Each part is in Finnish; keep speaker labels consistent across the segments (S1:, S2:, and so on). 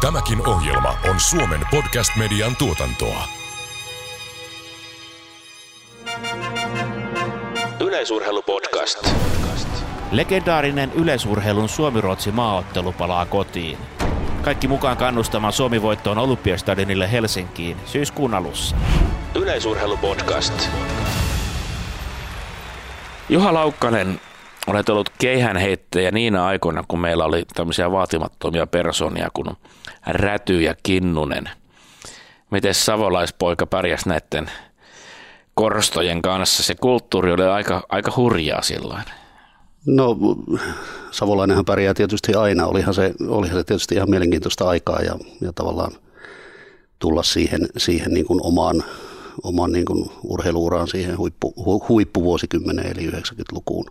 S1: Tämäkin ohjelma on Suomen podcast-median tuotantoa.
S2: Yleisurheilupodcast.
S3: Legendaarinen yleisurheilun Suomi-Ruotsi maaottelu palaa kotiin. Kaikki mukaan kannustamaan Suomi-voittoon Olympiastadionille Helsinkiin syyskuun alussa.
S2: Yleisurheilupodcast.
S3: Juha Laukkanen, olet ollut keihänheittäjä niinä aikoina, kun meillä oli tämmöisiä vaatimattomia persoonia kuin Räty ja Kinnunen. Miten savolaispoika pärjäsi näiden korstojen kanssa? Se kulttuuri oli aika, aika hurjaa silloin.
S4: No Savolainenhan pärjää tietysti aina. Olihan se, olihan se tietysti ihan mielenkiintoista aikaa ja, ja tavallaan tulla siihen, siihen niin kuin omaan, oman niin kuin urheiluuraan siihen huippu, hu, huippuvuosikymmeneen eli 90-lukuun.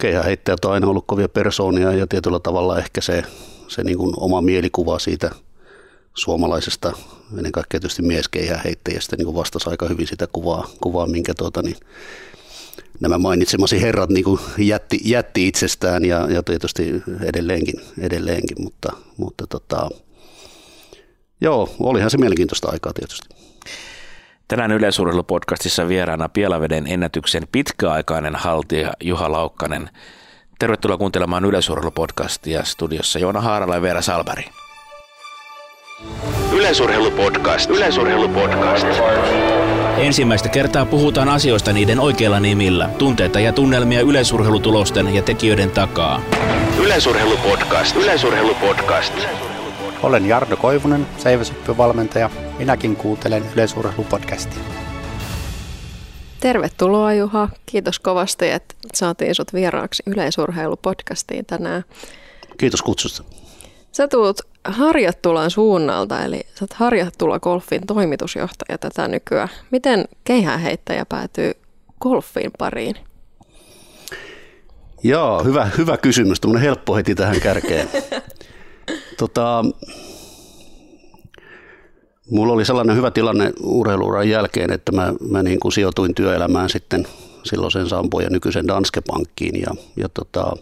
S4: Keihäheittäjät on aina ollut kovia persoonia ja tietyllä tavalla ehkä se, se niin kuin oma mielikuva siitä suomalaisesta, ennen kaikkea tietysti mieskeihäheittäjästä niin vastasi aika hyvin sitä kuvaa, kuvaa minkä tuota, niin nämä mainitsemasi herrat niin kuin jätti, jätti itsestään ja, ja tietysti edelleenkin, edelleenkin mutta, mutta tota, joo, olihan se mielenkiintoista aikaa tietysti.
S3: Tänään yleisurheilupodcastissa vieraana Pielaveden ennätyksen pitkäaikainen haltija Juha Laukkanen. Tervetuloa kuuntelemaan yleisurheilupodcastia studiossa Joona Haarala ja Veera Salbari.
S2: Yleisurheilupodcast. Yleisurheilupodcast.
S3: Ensimmäistä kertaa puhutaan asioista niiden oikeilla nimillä, tunteita ja tunnelmia yleisurheilutulosten ja tekijöiden takaa.
S2: Yleisurheilupodcast. Yleisurheilupodcast.
S5: Olen Jarno Koivunen, seiväsyppyvalmentaja. Minäkin kuuntelen yleisurheilupodcastia.
S6: Tervetuloa Juha. Kiitos kovasti, että saatiin sut vieraaksi yleisurheilupodcastiin tänään.
S4: Kiitos kutsusta.
S6: Sä tuut Harjattulan suunnalta, eli sä oot Harjattula Golfin toimitusjohtaja tätä nykyään. Miten keihäänheittäjä päätyy golfin pariin?
S4: Joo, hyvä, hyvä kysymys. Tuommoinen helppo heti tähän kärkeen. tota, mulla oli sellainen hyvä tilanne urheiluuran jälkeen, että mä, mä niin kuin sijoituin työelämään sitten silloisen Sampo ja nykyisen Danske Pankkiin ja, ja tota,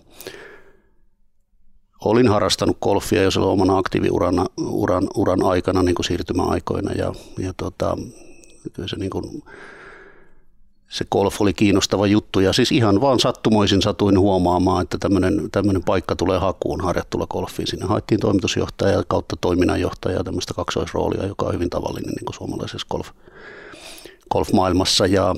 S4: olin harrastanut golfia jo silloin omana aktiiviuran uran, uran aikana niin kuin siirtymäaikoina ja, ja tota, kyllä se, niin kuin, se golf oli kiinnostava juttu ja siis ihan vaan sattumoisin satuin huomaamaan, että tämmöinen, paikka tulee hakuun harjattula golfiin. Sinne haettiin toimitusjohtaja kautta toiminnanjohtaja ja tämmöistä kaksoisroolia, joka on hyvin tavallinen niin kuin suomalaisessa golf, golfmaailmassa ja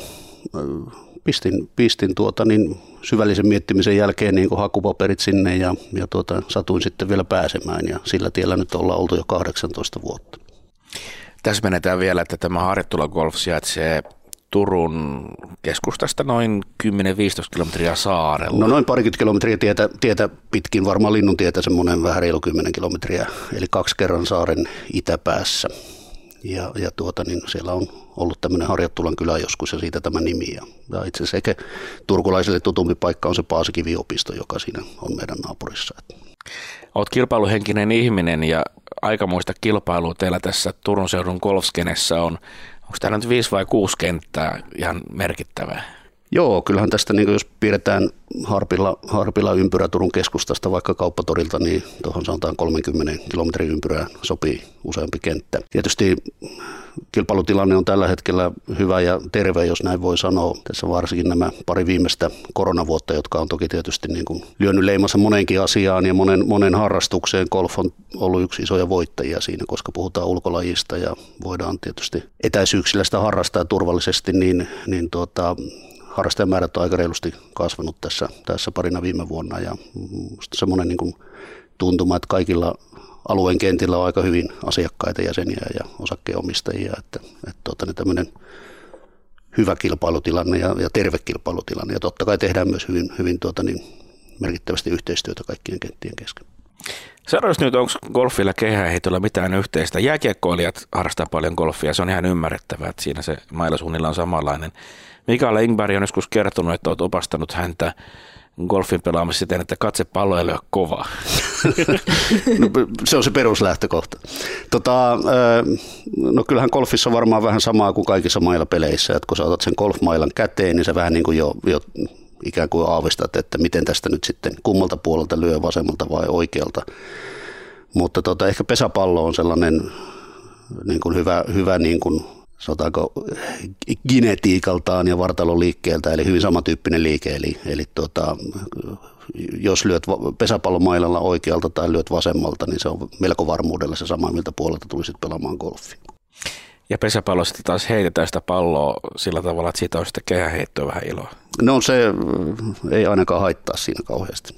S4: pistin, pistin tuota, niin syvällisen miettimisen jälkeen niin hakupaperit sinne ja, ja tuota, satuin sitten vielä pääsemään ja sillä tiellä nyt ollaan oltu jo 18 vuotta.
S3: Tässä menetään vielä, että tämä Harjattula Golf sijaitsee Turun keskustasta noin 10-15 kilometriä saarella.
S4: No noin parikymmentä kilometriä tietä, tietä pitkin, varmaan linnun tietä semmoinen vähän reilu 10 kilometriä, eli kaksi kerran saaren itäpäässä. Ja, ja tuota, niin siellä on ollut tämmöinen Harjattulan kylä joskus ja siitä tämä nimi. Ja, ja itse asiassa ehkä turkulaisille tutumpi paikka on se Paasikiviopisto, joka siinä on meidän naapurissa.
S3: Olet kilpailuhenkinen ihminen ja aikamoista kilpailua teillä tässä Turun seudun golfskenessä on. Onko tämä nyt viisi vai kuusi kenttää ihan merkittävää?
S4: Joo, kyllähän tästä niin jos piirretään harpilla, harpilla ympyrä Turun keskustasta vaikka kauppatorilta, niin tuohon sanotaan 30 kilometrin ympyrää sopii useampi kenttä. Tietysti kilpailutilanne on tällä hetkellä hyvä ja terve, jos näin voi sanoa. Tässä varsinkin nämä pari viimeistä koronavuotta, jotka on toki tietysti niin kuin lyönyt leimassa moneenkin asiaan ja monen, monen harrastukseen. Golf on ollut yksi isoja voittajia siinä, koska puhutaan ulkolajista ja voidaan tietysti etäisyyksillä sitä harrastaa turvallisesti, niin, niin tuota, harrastajamäärät on aika reilusti kasvanut tässä, tässä parina viime vuonna ja semmoinen niin kuin tuntuma, että kaikilla alueen kentillä on aika hyvin asiakkaita, jäseniä ja osakkeenomistajia, että, että tuota, niin tämmöinen hyvä kilpailutilanne ja, ja terve kilpailutilanne ja totta kai tehdään myös hyvin, hyvin tuota, niin merkittävästi yhteistyötä kaikkien kenttien kesken.
S3: Sanois nyt, onko golfilla kehäheitolla mitään yhteistä? Jääkiekkoilijat harrastaa paljon golfia, se on ihan ymmärrettävää, että siinä se mailasuunnilla on samanlainen. Mikael Ingberg on joskus kertonut, että olet opastanut häntä golfin pelaamassa siten, että katse pallo ei ole kova.
S4: no, se on se peruslähtökohta. Tota, no kyllähän golfissa on varmaan vähän samaa kuin kaikissa mailapeleissä, että kun sä otat sen golfmailan käteen, niin sä vähän niin kuin jo, jo ikään kuin aavistat, että miten tästä nyt sitten kummalta puolelta lyö vasemmalta vai oikealta. Mutta tota, ehkä pesäpallo on sellainen niin kuin hyvä, hyvä niin kuin, sanotaanko, genetiikaltaan ja vartalon liikkeeltä, eli hyvin samantyyppinen liike. Eli, eli tota, jos lyöt pesäpallon mailalla oikealta tai lyöt vasemmalta, niin se on melko varmuudella se sama, miltä puolelta tulisit pelaamaan golfia.
S3: Ja pesäpallo sitten taas heitetään sitä palloa sillä tavalla, että siitä on sitten kehäheittoa vähän iloa.
S4: No se ei ainakaan haittaa siinä kauheasti.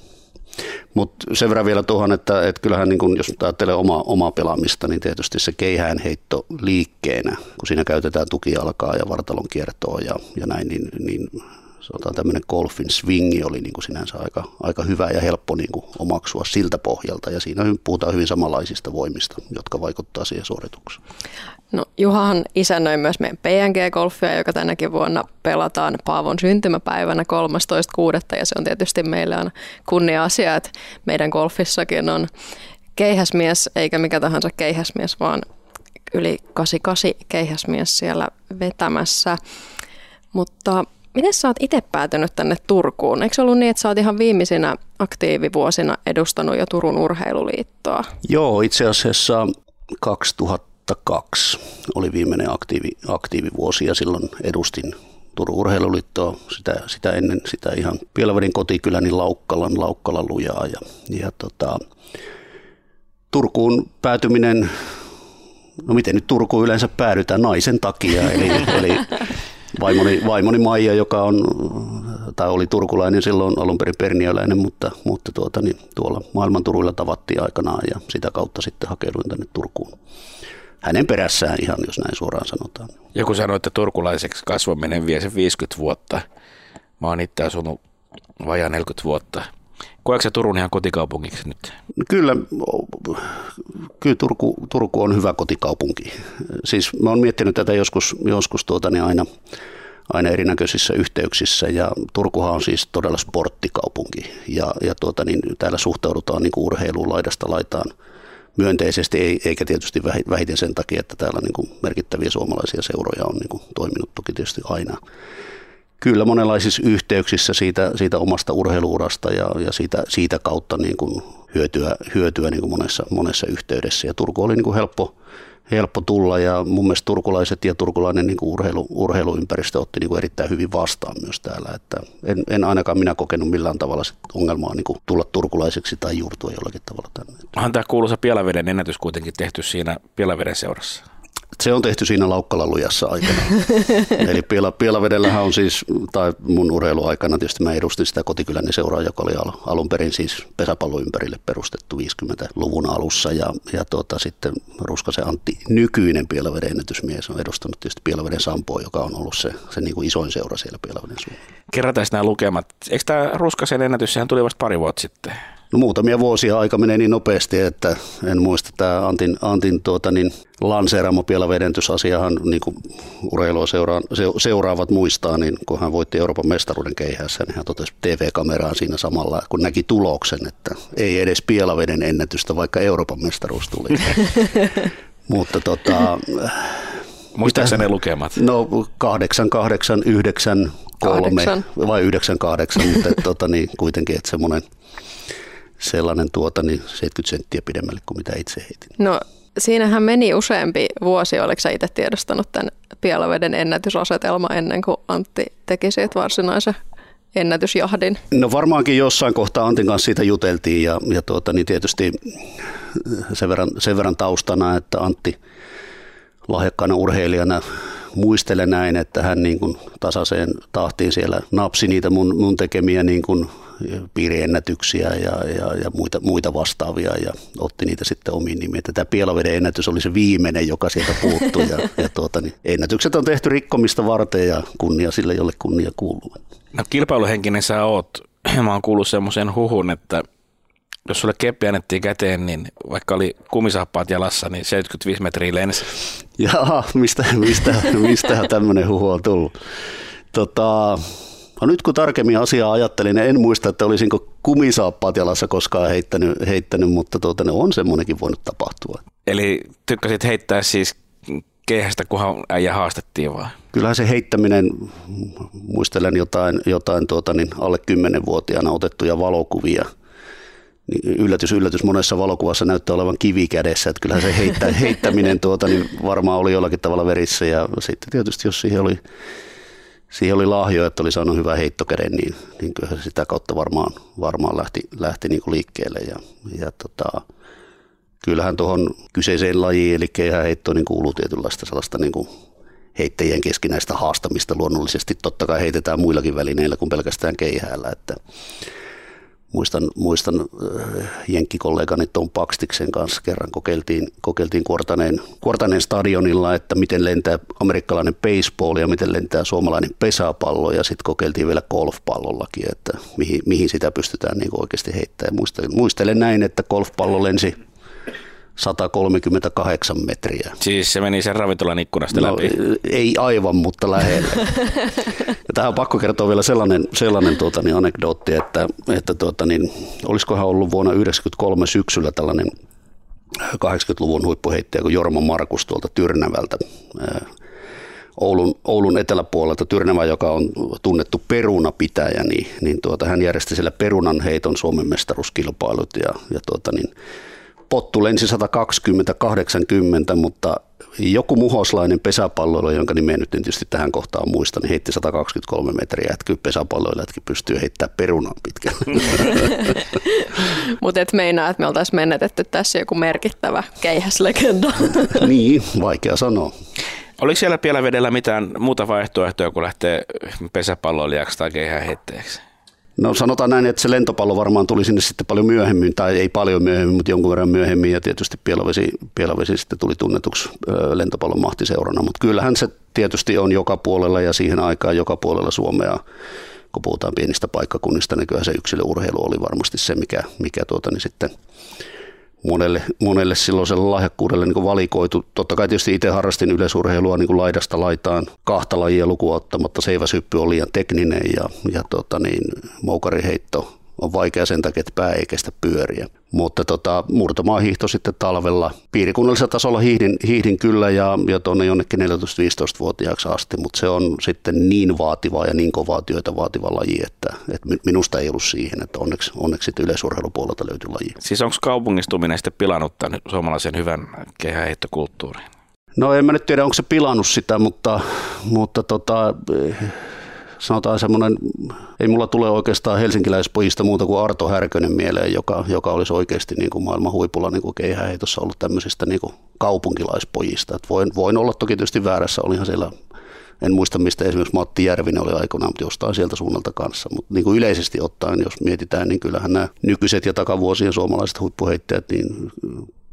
S4: Mutta sen verran vielä tuohon, että, että kyllähän niin kun, jos ajattelee oma, omaa pelaamista, niin tietysti se keihään heitto liikkeenä, kun siinä käytetään tukialkaa ja vartalon kiertoa ja, ja näin, niin, niin sanotaan tämmöinen golfin swingi oli niin kuin sinänsä aika, aika hyvä ja helppo niin kuin omaksua siltä pohjalta. Ja siinä puhutaan hyvin samanlaisista voimista, jotka vaikuttaa siihen suoritukseen.
S6: No, Juhahan isännöi myös meidän PNG-golfia, joka tänäkin vuonna pelataan Paavon syntymäpäivänä 13.6. Ja se on tietysti meille on kunnia-asia, että meidän golfissakin on keihäsmies, eikä mikä tahansa keihäsmies, vaan yli 88 keihäsmies siellä vetämässä. Mutta Miten sä oot itse päätynyt tänne Turkuun? Eikö ollut niin, että sä oot ihan viimeisinä aktiivivuosina edustanut jo Turun urheiluliittoa?
S4: Joo, itse asiassa 2002 oli viimeinen aktiivi, aktiivivuosi ja silloin edustin Turun urheiluliittoa, sitä, sitä ennen sitä ihan Pielavedin kotikyläni Laukkalan, Laukkalan lujaa. Ja, ja tota, Turkuun päätyminen, no miten nyt Turkuun yleensä päädytään naisen takia, eli, eli vaimoni, vaimoni Maija, joka on, tai oli turkulainen silloin alun perin perniöläinen, mutta, mutta tuota, niin tuolla maailman Turuilla tavattiin aikanaan ja sitä kautta sitten hakeuduin tänne Turkuun. Hänen perässään ihan, jos näin suoraan sanotaan.
S3: Joku sanoi, että turkulaiseksi kasvaminen vie se 50 vuotta. Mä oon itse asunut vajaa 40 vuotta. Koetko Turun ihan kotikaupungiksi nyt?
S4: Kyllä, kyllä Turku, Turku on hyvä kotikaupunki. Siis mä oon miettinyt tätä joskus, joskus tuota, niin aina, aina erinäköisissä yhteyksissä ja Turkuhan on siis todella sporttikaupunki ja, ja tuota, niin täällä suhtaudutaan niin kuin urheiluun laidasta laitaan myönteisesti, eikä tietysti vähiten sen takia, että täällä niin merkittäviä suomalaisia seuroja on niin toiminut toki tietysti aina kyllä monenlaisissa yhteyksissä siitä, siitä omasta urheiluurasta ja, ja siitä, siitä kautta niin kuin hyötyä, hyötyä niin kuin monessa, monessa yhteydessä. Ja Turku oli niin kuin helppo, helppo tulla ja mun mielestä turkulaiset ja turkulainen niin kuin urheilu, urheiluympäristö otti niin kuin erittäin hyvin vastaan myös täällä. Että en, en ainakaan minä kokenut millään tavalla ongelmaa niin kuin tulla turkulaiseksi tai juurtua jollakin tavalla tänne.
S3: Onhan tämä kuuluisa Pielaveden ennätys kuitenkin tehty siinä Pielaveden seurassa.
S4: Se on tehty siinä Laukkalalujassa aikana. Eli Piela, Pielavedellähän on siis, tai mun urheiluaikana tietysti mä edustin sitä kotikyläni seuraa, joka oli alun perin siis pesäpalloympärille perustettu 50-luvun alussa. Ja, ja tuota, sitten Ruskasen Antti, nykyinen Pielaveden ennätysmies, on edustanut tietysti Pielaveden Sampoa, joka on ollut se, se niin kuin isoin seura siellä Pielaveden suunnalla.
S3: Kerrataan nämä lukemat. Eikö tämä Ruskasen ennätys, sehän tuli vasta pari vuotta sitten?
S4: No muutamia vuosia aika menee niin nopeasti, että en muista tämä Antin, Antin tuota, niin lanseeramo pielavedentysasiahan niin kuin urheilua seura, se, seuraavat muistaa, niin kun hän voitti Euroopan mestaruuden keihässä, niin hän totesi TV-kameraan siinä samalla, kun näki tuloksen, että ei edes pielaveden ennätystä, vaikka Euroopan mestaruus tuli. Mutta tota,
S3: Muistaakseni ne lukemat?
S4: No 8, 8, 9, 3 vai 9, 8, mutta et, tota, niin, kuitenkin, että semmoinen – sellainen tuota, niin 70 senttiä pidemmälle kuin mitä itse heitin.
S6: No siinähän meni useampi vuosi, oliko sä itse tiedostanut tämän Pielaveden ennätysasetelma ennen kuin Antti teki siitä varsinaisen ennätysjahdin?
S4: No varmaankin jossain kohtaa Antin kanssa siitä juteltiin ja, ja tuota, niin tietysti sen verran, sen verran taustana, että Antti lahjakkaana urheilijana muistelen näin, että hän niin kuin tasaiseen tahtiin siellä napsi niitä mun, mun tekemiä niin kuin piiriennätyksiä ja, ja, ja muita, muita vastaavia ja otti niitä sitten omiin nimiin. Tämä Pielaveden ennätys oli se viimeinen, joka sieltä puuttui ja, ja tuota, niin ennätykset on tehty rikkomista varten ja kunnia sille, jolle kunnia kuuluu.
S3: No kilpailuhenkinen sä oot. Mä oon kuullut semmoisen huhun, että jos sulle keppi annettiin käteen, niin vaikka oli kumisaappaat jalassa, niin 75 metriä lensi.
S4: Jaa, mistä, mistä, mistähän tämmöinen huhu on tullut? Tota, No nyt kun tarkemmin asiaa ajattelin, niin en muista, että olisinko kumisaappaat jalassa koskaan heittänyt, heittänyt mutta tuota, ne on semmoinenkin voinut tapahtua.
S3: Eli tykkäsit heittää siis keihästä, kunhan äijä haastettiin vaan?
S4: Kyllähän se heittäminen, muistelen jotain, jotain tuota, niin alle 10-vuotiaana otettuja valokuvia niin yllätys, yllätys, monessa valokuvassa näyttää olevan kivi kädessä, että kyllähän se heittä, heittäminen tuota, niin varmaan oli jollakin tavalla verissä ja sitten tietysti jos siihen oli, siihen oli lahjo, että oli saanut hyvän heittokäden, niin, niin kyllä se sitä kautta varmaan, varmaan lähti, lähti niin kuin liikkeelle ja, ja tota, kyllähän tuohon kyseiseen lajiin, eli keihäheittoon, niin kuuluu tietynlaista sellaista niin kuin heittäjien keskinäistä haastamista luonnollisesti. Totta kai heitetään muillakin välineillä kuin pelkästään keihäällä, että muistan, muistan äh, jenkkikollegani Tom Pakstiksen kanssa kerran kokeiltiin, kokeiltiin Kuortaneen, Kuortaneen stadionilla, että miten lentää amerikkalainen baseball ja miten lentää suomalainen pesäpallo ja sitten kokeiltiin vielä golfpallollakin, että mihin, mihin sitä pystytään niin oikeasti heittämään. Muistelen, muistelen näin, että golfpallo lensi 138 metriä.
S3: Siis se meni sen ravintolan ikkunasta no, läpi?
S4: Ei aivan, mutta lähellä. ja tähän on pakko kertoa vielä sellainen, sellainen tuota, niin anekdootti, että, että tuota, niin, olisikohan ollut vuonna 1993 syksyllä tällainen 80-luvun huippuheittäjä kuin Jorma Markus tuolta Tyrnävältä. Oulun, Oulun eteläpuolelta Tyrnävä, joka on tunnettu perunapitäjä, niin, niin tuota, hän järjesti siellä perunan heiton Suomen mestaruuskilpailut ja, ja tuota, niin, pottu lensi 120-80, mutta joku muhoslainen pesäpalloilu, jonka nimeä nyt en tietysti tähän kohtaan muista, niin heitti 123 metriä, että kyllä pesäpalloilijatkin pystyy heittämään perunaan pitkälle.
S6: Mutta et meinaa, että me oltaisiin menetetty tässä joku merkittävä keihäslegenda.
S4: niin, vaikea sanoa.
S3: Oliko siellä vedellä mitään muuta vaihtoehtoa, kun lähtee pesäpalloilijaksi tai keihäheittäjäksi?
S4: No sanotaan näin, että se lentopallo varmaan tuli sinne sitten paljon myöhemmin, tai ei paljon myöhemmin, mutta jonkun verran myöhemmin, ja tietysti Pielavesi, Pielavesi sitten tuli tunnetuksi lentopallon mahtiseurana, mutta kyllähän se tietysti on joka puolella ja siihen aikaan joka puolella Suomea, kun puhutaan pienistä paikkakunnista, niin kyllä se yksilöurheilu oli varmasti se, mikä, mikä tuota, niin sitten monelle, monelle silloiselle lahjakkuudelle niin valikoitu. Totta kai tietysti itse harrastin yleisurheilua niin laidasta laitaan kahta lajia lukuun ottamatta. Seiväsyppy on liian tekninen ja, ja tota niin, moukariheitto on vaikea sen takia, että pää ei kestä pyöriä. Mutta tota, murtomaa-hiihto sitten talvella. Piirikunnallisella tasolla hiihdin, hiihdin kyllä ja, ja tuonne jonnekin 14-15-vuotiaaksi asti, mutta se on sitten niin vaativa ja niin kovaa työtä vaativa laji, että, että minusta ei ollut siihen, että onneksi, onneksi sitten yleisurheilupuolelta löytyi laji.
S3: Siis onko kaupungistuminen sitten pilannut tämän suomalaisen hyvän kehäheittokulttuurin?
S4: No en mä nyt tiedä, onko se pilannut sitä, mutta, mutta tota, sanotaan semmoinen, ei mulla tule oikeastaan helsinkiläispojista muuta kuin Arto Härkönen mieleen, joka, joka olisi oikeasti niin kuin maailman huipulla niin kuin keihäheitossa ollut tämmöisistä niin kuin kaupunkilaispojista. Et voin, voin olla toki tietysti väärässä, olihan siellä en muista mistä esimerkiksi Matti Järvinen oli aikoinaan, mutta jostain sieltä suunnalta kanssa. Mutta niin kuin yleisesti ottaen, jos mietitään, niin kyllähän nämä nykyiset ja takavuosien suomalaiset huippuheittäjät, niin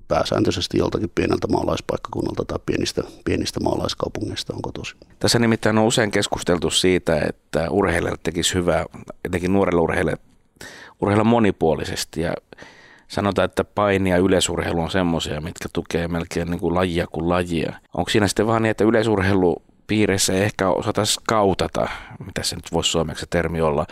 S4: pääsääntöisesti joltakin pieneltä maalaispaikkakunnalta tai pienistä, pienistä maalaiskaupungeista on kotoisin.
S3: Tässä nimittäin on usein keskusteltu siitä, että urheilijalle tekisi hyvää, etenkin nuorelle urheilijalle, urheilla monipuolisesti ja sanotaan, että paini ja yleisurheilu on semmoisia, mitkä tukee melkein niin kuin lajia kuin lajia. Onko siinä sitten vaan niin, että yleisurheilu piirissä ehkä osata skautata, mitä se nyt voisi suomeksi termi olla,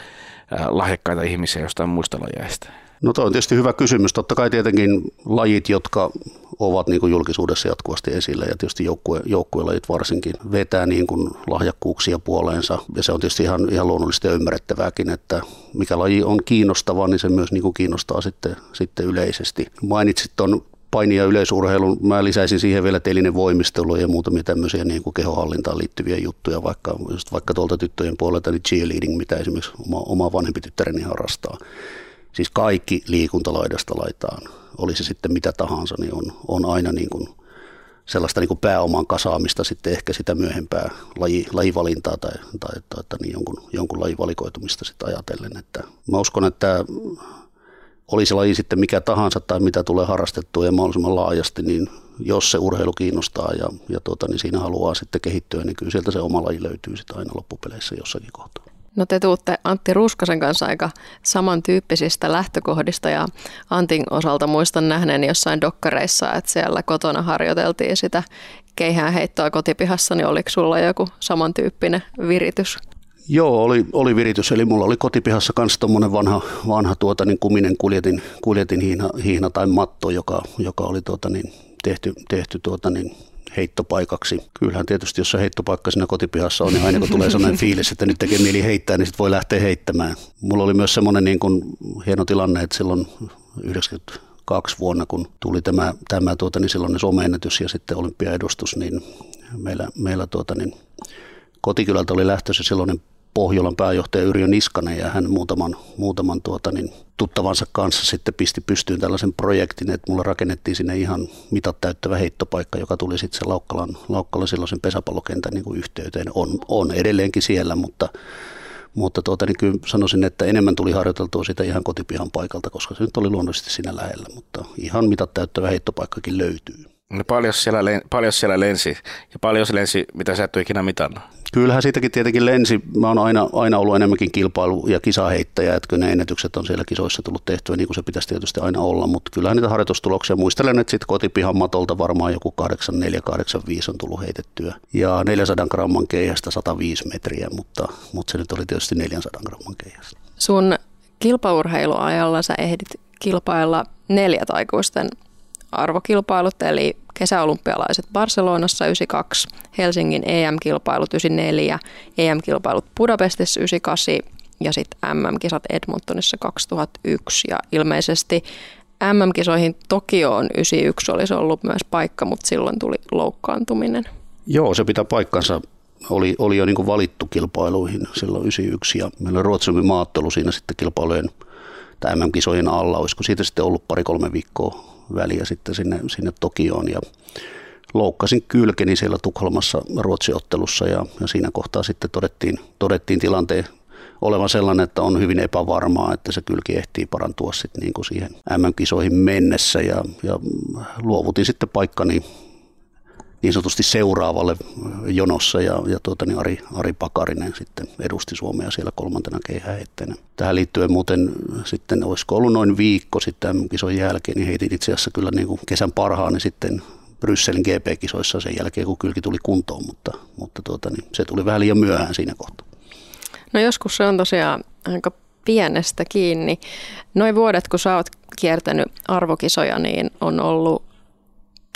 S3: lahjakkaita ihmisiä jostain muista lajeista?
S4: No tuo on tietysti hyvä kysymys. Totta kai tietenkin lajit, jotka ovat niin kuin julkisuudessa jatkuvasti esillä ja tietysti joukkue, joukkuelajit varsinkin vetää niin kuin lahjakkuuksia puoleensa ja se on tietysti ihan, ihan luonnollista ja ymmärrettävääkin, että mikä laji on kiinnostava, niin se myös niin kuin kiinnostaa sitten, sitten yleisesti. Mainitsit tuon paini- ja yleisurheilun. Mä lisäisin siihen vielä telinen voimistelu ja muutamia tämmöisiä niin kuin kehohallintaan liittyviä juttuja, vaikka, just vaikka tuolta tyttöjen puolelta, niin cheerleading, mitä esimerkiksi oma, oma vanhempi tyttäreni harrastaa. Siis kaikki liikuntalaidasta laitaan, oli se sitten mitä tahansa, niin on, on aina niin kuin sellaista niin kuin pääoman kasaamista sitten ehkä sitä myöhempää laji, lajivalintaa tai, tai, tai, tai niin jonkun, jonkun lajin valikoitumista sitten ajatellen. Että mä uskon, että oli se laji sitten mikä tahansa tai mitä tulee harrastettua ja mahdollisimman laajasti, niin jos se urheilu kiinnostaa ja, ja tuota, niin siinä haluaa sitten kehittyä, niin kyllä sieltä se oma laji löytyy sitten aina loppupeleissä jossakin kohtaa.
S6: No te tuutte Antti Ruskasen kanssa aika samantyyppisistä lähtökohdista ja Antin osalta muistan nähneen jossain dokkareissa, että siellä kotona harjoiteltiin sitä heittoa kotipihassa, niin oliko sulla joku samantyyppinen viritys?
S4: Joo, oli, oli viritys. Eli mulla oli kotipihassa myös tuommoinen vanha, vanha tuota, niin kuminen kuljetin, kuljetin hiihna, hiihna, tai matto, joka, joka oli tuota, niin, tehty, tehty tuota, niin, heittopaikaksi. Kyllähän tietysti, jos se heittopaikka siinä kotipihassa on, niin aina kun tulee sellainen fiilis, että nyt tekee mieli heittää, niin sitten voi lähteä heittämään. Mulla oli myös semmoinen niin kuin hieno tilanne, että silloin 92 vuonna, kun tuli tämä, tämä tuota, niin silloin someennätys ja sitten olympiaedustus, niin meillä, meillä tuota, niin kotikylältä oli lähtöisin silloinen Pohjolan pääjohtaja Yrjö Niskanen ja hän muutaman, muutaman tuota, niin, tuttavansa kanssa sitten pisti pystyyn tällaisen projektin, että mulla rakennettiin sinne ihan mitat täyttävä heittopaikka, joka tuli sitten se Laukkalan, Laukkalan silloisen pesäpallokentän niin kuin yhteyteen. On, on edelleenkin siellä, mutta, mutta tuota, niin kyllä sanoisin, että enemmän tuli harjoiteltua sitä ihan kotipihan paikalta, koska se nyt oli luonnollisesti siinä lähellä, mutta ihan mitat täyttävä heittopaikkakin löytyy.
S3: No paljon siellä, paljon siellä lensi ja paljon se lensi, mitä sä et ole ikinä mitannut?
S4: Kyllähän siitäkin tietenkin lensi. Mä oon aina, aina ollut enemmänkin kilpailu- ja kisaheittäjä, että ne ennätykset on siellä kisoissa tullut tehtyä niin kuin se pitäisi tietysti aina olla, mutta kyllähän niitä harjoitustuloksia muistelen, että sitten kotipihan matolta varmaan joku 8485 on tullut heitettyä ja 400 gramman keihästä 105 metriä, mutta, mutta se nyt oli tietysti 400 gramman keihästä.
S6: Sun kilpaurheiluajalla sä ehdit kilpailla neljät aikuisten arvokilpailut, eli kesäolympialaiset Barcelonassa 92, Helsingin EM-kilpailut 94, EM-kilpailut Budapestissa 98 ja sitten MM-kisat Edmontonissa 2001. Ja ilmeisesti MM-kisoihin Tokioon 91 olisi ollut myös paikka, mutta silloin tuli loukkaantuminen.
S4: Joo, se pitää paikkansa. Oli, oli jo niin valittu kilpailuihin silloin 91 ja meillä Ruotsin maattelu siinä sitten kilpailujen tai MM-kisojen alla. Olisiko siitä sitten ollut pari-kolme viikkoa väliä sitten sinne, sinne Tokioon. Ja loukkasin kylkeni siellä Tukholmassa Ruotsiottelussa ja, ja siinä kohtaa sitten todettiin, todettiin tilanteen olevan sellainen, että on hyvin epävarmaa, että se kylki ehtii parantua sitten niin kuin siihen MM-kisoihin mennessä. Ja, ja luovutin sitten paikkani niin sanotusti seuraavalle jonossa ja, ja tuota, niin Ari, Ari Pakarinen sitten edusti Suomea siellä kolmantena keihäheitteenä. Tähän liittyen muuten sitten, olisiko ollut noin viikko sitten kisojen jälkeen, niin heitin itse asiassa kyllä niin kuin kesän parhaani sitten Brysselin GP-kisoissa sen jälkeen, kun kylki tuli kuntoon, mutta, mutta tuota, niin se tuli vähän liian myöhään siinä kohtaa.
S6: No joskus se on tosiaan aika pienestä kiinni. Noin vuodet, kun sä oot kiertänyt arvokisoja, niin on ollut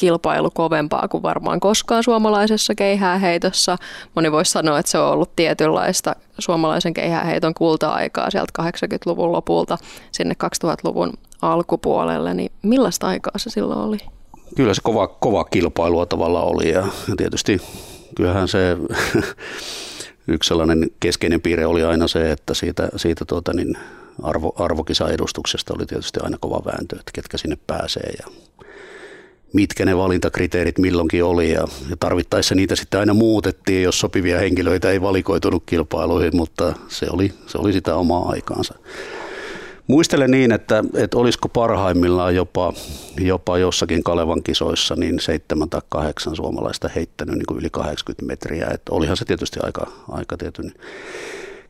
S6: kilpailu kovempaa kuin varmaan koskaan suomalaisessa keihääheitossa. Moni voisi sanoa, että se on ollut tietynlaista suomalaisen keihääheiton kulta-aikaa sieltä 80-luvun lopulta sinne 2000-luvun alkupuolelle. Niin millaista aikaa se silloin oli?
S4: Kyllä se kova, kova kilpailua tavalla oli ja, tietysti kyllähän se yksi sellainen keskeinen piirre oli aina se, että siitä, siitä tuota niin arvo, arvokisa-edustuksesta oli tietysti aina kova vääntö, että ketkä sinne pääsee ja mitkä ne valintakriteerit milloinkin oli ja, ja tarvittaessa niitä sitten aina muutettiin, jos sopivia henkilöitä ei valikoitunut kilpailuihin, mutta se oli, se oli sitä omaa aikaansa. Muistelen niin, että, että olisiko parhaimmillaan jopa, jopa jossakin Kalevan kisoissa niin seitsemän tai kahdeksan suomalaista heittänyt niin kuin yli 80 metriä. Että olihan se tietysti aika, aika tietyn.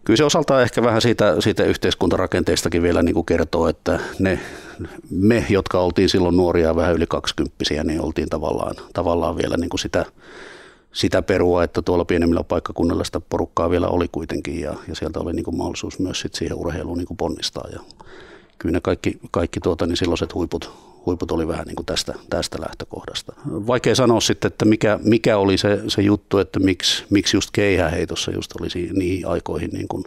S4: Kyllä se osaltaan ehkä vähän siitä, siitä yhteiskuntarakenteestakin vielä niin kuin kertoo, että ne, me, jotka oltiin silloin nuoria vähän yli kaksikymppisiä, niin oltiin tavallaan, tavallaan vielä niin kuin sitä, sitä perua, että tuolla pienemmillä paikkakunnilla sitä porukkaa vielä oli kuitenkin ja, ja sieltä oli niin kuin mahdollisuus myös sit siihen urheiluun niin kuin ponnistaa. Ja kyllä ne kaikki, kaikki tuota, niin silloiset huiput, huiput oli vähän niin kuin tästä, tästä lähtökohdasta. Vaikea sanoa sitten, että mikä, mikä oli se, se juttu, että miksi, miksi just keihäheitossa just olisi niihin aikoihin niin kuin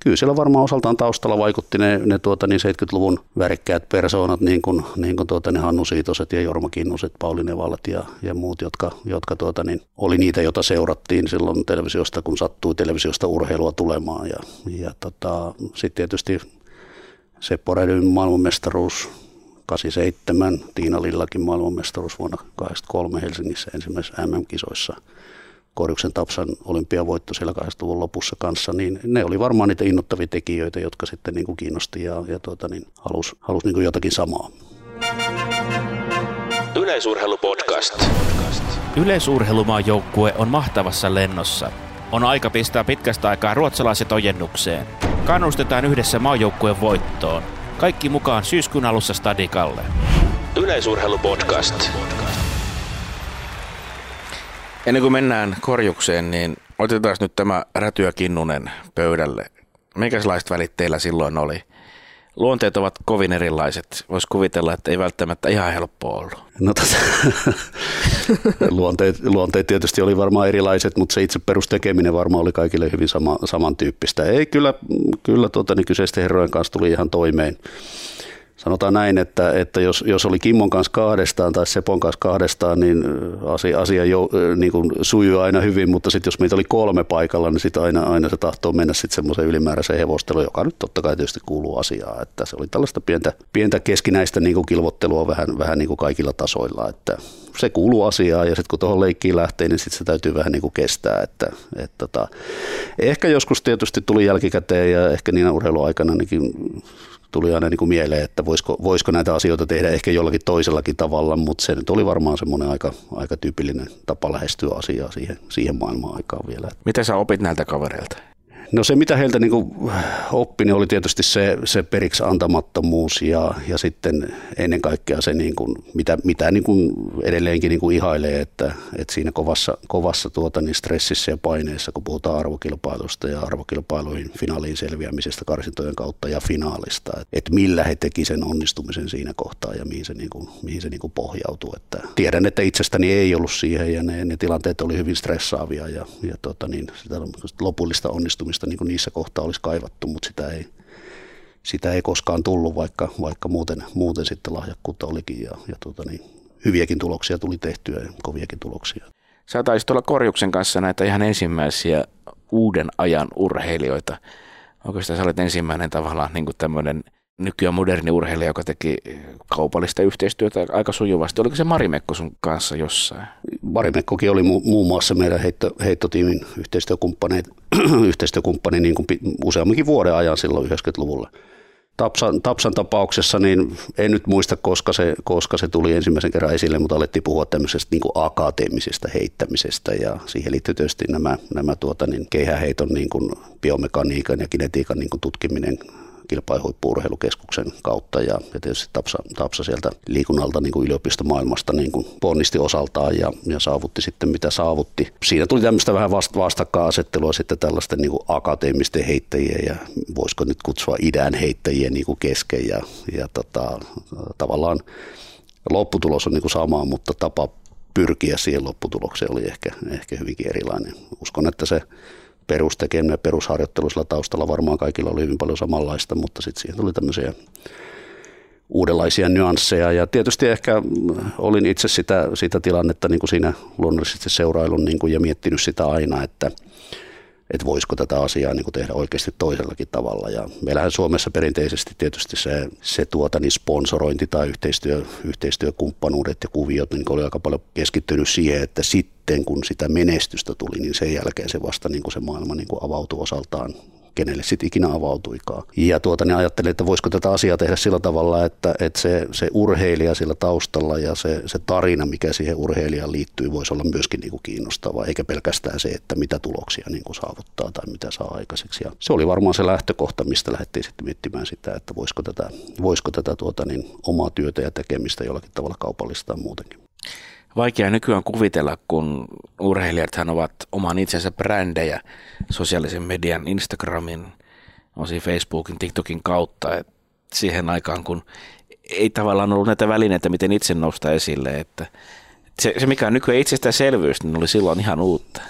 S4: Kyllä siellä varmaan osaltaan taustalla vaikutti ne, ne tuota, niin 70-luvun värikkäät persoonat, niin kuin, niin kuin tuota, ne Hannu Siitoset ja Jorma Kinnuset, Pauli Nevalat ja, ja muut, jotka, jotka tuota, niin, oli niitä, joita seurattiin silloin televisiosta, kun sattui televisiosta urheilua tulemaan. Ja, ja tota, sitten tietysti Seppo Rädyn maailmanmestaruus 87, Tiina Lillakin maailmanmestaruus vuonna 83 Helsingissä ensimmäisessä MM-kisoissa, Korjuksen Tapsan olympiavoitto siellä 80-luvun lopussa kanssa, niin ne oli varmaan niitä innoittavia tekijöitä, jotka sitten niin kuin kiinnosti ja, ja tuota, niin halusi halus niin kuin jotakin samaa.
S2: Yleisurheilupodcast.
S3: Yleisurheilumaan joukkue on mahtavassa lennossa. On aika pistää pitkästä aikaa ruotsalaiset ojennukseen. Kannustetaan yhdessä maajoukkueen voittoon. Kaikki mukaan syyskuun alussa Stadikalle.
S2: Yleisurheilupodcast.
S3: Ennen kuin mennään korjukseen, niin otetaan nyt tämä Rätyä Kinnunen pöydälle. Minkälaiset välit teillä silloin oli? luonteet ovat kovin erilaiset. Voisi kuvitella, että ei välttämättä ihan helppoa ollut.
S4: No tota, luonteet, luonteet tietysti oli varmaan erilaiset, mutta se itse perustekeminen varmaan oli kaikille hyvin sama, samantyyppistä. Ei kyllä, kyllä tota, niin kyseisten herrojen kanssa tuli ihan toimeen sanotaan näin, että, että jos, jos oli Kimmon kanssa kahdestaan tai Sepon kanssa kahdestaan, niin asia, asia jo, niin kuin sujuu aina hyvin, mutta sitten jos meitä oli kolme paikalla, niin sitten aina, aina se tahtoo mennä sitten semmoiseen ylimääräiseen hevosteluun, joka nyt totta kai tietysti kuuluu asiaan, että se oli tällaista pientä, pientä keskinäistä niin kuin kilvottelua vähän, vähän niin kuin kaikilla tasoilla, että se kuuluu asiaan ja sitten kun tuohon leikkiin lähtee, niin sitten se täytyy vähän niin kuin kestää, että, että tota, ehkä joskus tietysti tuli jälkikäteen ja ehkä niin urheiluaikana niin tuli aina niin kuin mieleen, että voisiko, voisiko näitä asioita tehdä ehkä jollakin toisellakin tavalla, mutta se nyt oli varmaan semmoinen aika, aika tyypillinen tapa lähestyä asiaa siihen, siihen maailmaan aikaan vielä.
S3: Mitä sä opit näiltä kavereilta?
S4: No se, mitä heiltä niin oppi, niin oli tietysti se, se periksi antamattomuus ja, ja sitten ennen kaikkea se, niin kuin, mitä, mitä niin kuin edelleenkin niin kuin ihailee, että, että siinä kovassa, kovassa tuota, niin stressissä ja paineessa, kun puhutaan arvokilpailusta ja arvokilpailuihin finaaliin selviämisestä karsintojen kautta ja finaalista, että, millä he teki sen onnistumisen siinä kohtaa ja mihin se, niin kuin, mihin se niin kuin pohjautuu. Että tiedän, että itsestäni ei ollut siihen ja ne, ne tilanteet oli hyvin stressaavia ja, ja tota, niin, sitä lopullista onnistumista onnistumista niin kuin niissä kohtaa olisi kaivattu, mutta sitä ei, sitä ei koskaan tullut, vaikka, vaikka muuten, muuten sitten lahjakkuutta olikin ja, ja tuota niin, hyviäkin tuloksia tuli tehtyä ja koviakin tuloksia.
S3: Sä taisit olla Korjuksen kanssa näitä ihan ensimmäisiä uuden ajan urheilijoita. Sitä sä olet ensimmäinen tavallaan niin kuin tämmöinen nykyään moderni urheilija, joka teki kaupallista yhteistyötä aika sujuvasti. Oliko se Marimekko sun kanssa jossain?
S4: Marimekkokin oli mu- muun muassa meidän heitto, heittotiimin yhteistyökumppani, yhteistyökumppani niin kuin useamminkin vuoden ajan silloin 90-luvulla. Tapsan, Tapsan tapauksessa niin en nyt muista, koska se, koska se tuli ensimmäisen kerran esille, mutta alettiin puhua tämmöisestä niin kuin akateemisesta heittämisestä ja siihen liittyy tietysti nämä, nämä tuota, niin keihäheiton niin kuin biomekaniikan ja kinetiikan niin kuin tutkiminen kilpailuhuippuurheilukeskuksen kautta ja, ja tietysti Tapsa, Tapsa sieltä liikunnalta niin kuin yliopistomaailmasta niin kuin ponnisti osaltaan ja, ja saavutti sitten mitä saavutti. Siinä tuli tämmöistä vähän vast, vastakkainasettelua sitten tällaisten niin kuin akateemisten heittäjien ja voisiko nyt kutsua idän heittäjien niin kuin kesken ja, ja tota, tavallaan lopputulos on niin kuin sama, mutta tapa pyrkiä siihen lopputulokseen oli ehkä, ehkä hyvinkin erilainen. Uskon, että se perustekeminen ja perusharjoittelu sillä taustalla varmaan kaikilla oli hyvin paljon samanlaista, mutta sitten siihen tuli tämmöisiä uudenlaisia nyansseja. Ja tietysti ehkä olin itse sitä, sitä tilannetta niin kuin siinä luonnollisesti seurailun niin kuin ja miettinyt sitä aina, että – että voisiko tätä asiaa niin kuin tehdä oikeasti toisellakin tavalla. Ja meillähän Suomessa perinteisesti tietysti se, se tuota, niin sponsorointi tai yhteistyö, yhteistyökumppanuudet ja kuviot niin oli aika paljon keskittynyt siihen, että sitten kun sitä menestystä tuli, niin sen jälkeen se vasta niin kuin se maailma niin kuin avautui osaltaan kenelle sitten ikinä avautuikaan. Ja tuota, niin ajattelin, että voisiko tätä asiaa tehdä sillä tavalla, että, että se, se urheilija sillä taustalla ja se, se tarina, mikä siihen urheilijaan liittyy, voisi olla myöskin niin kuin kiinnostava, eikä pelkästään se, että mitä tuloksia niin kuin saavuttaa tai mitä saa aikaiseksi. Ja se oli varmaan se lähtökohta, mistä lähdettiin sitten miettimään sitä, että voisiko tätä, voisiko tätä tuota, niin, omaa työtä ja tekemistä jollakin tavalla kaupallistaa muutenkin
S3: vaikea nykyään kuvitella, kun urheilijathan ovat oman itsensä brändejä sosiaalisen median, Instagramin, osin Facebookin, TikTokin kautta. Et siihen aikaan, kun ei tavallaan ollut näitä välineitä, miten itse nousta esille, että se, se mikä on nykyään itsestäänselvyys, niin oli silloin ihan uutta.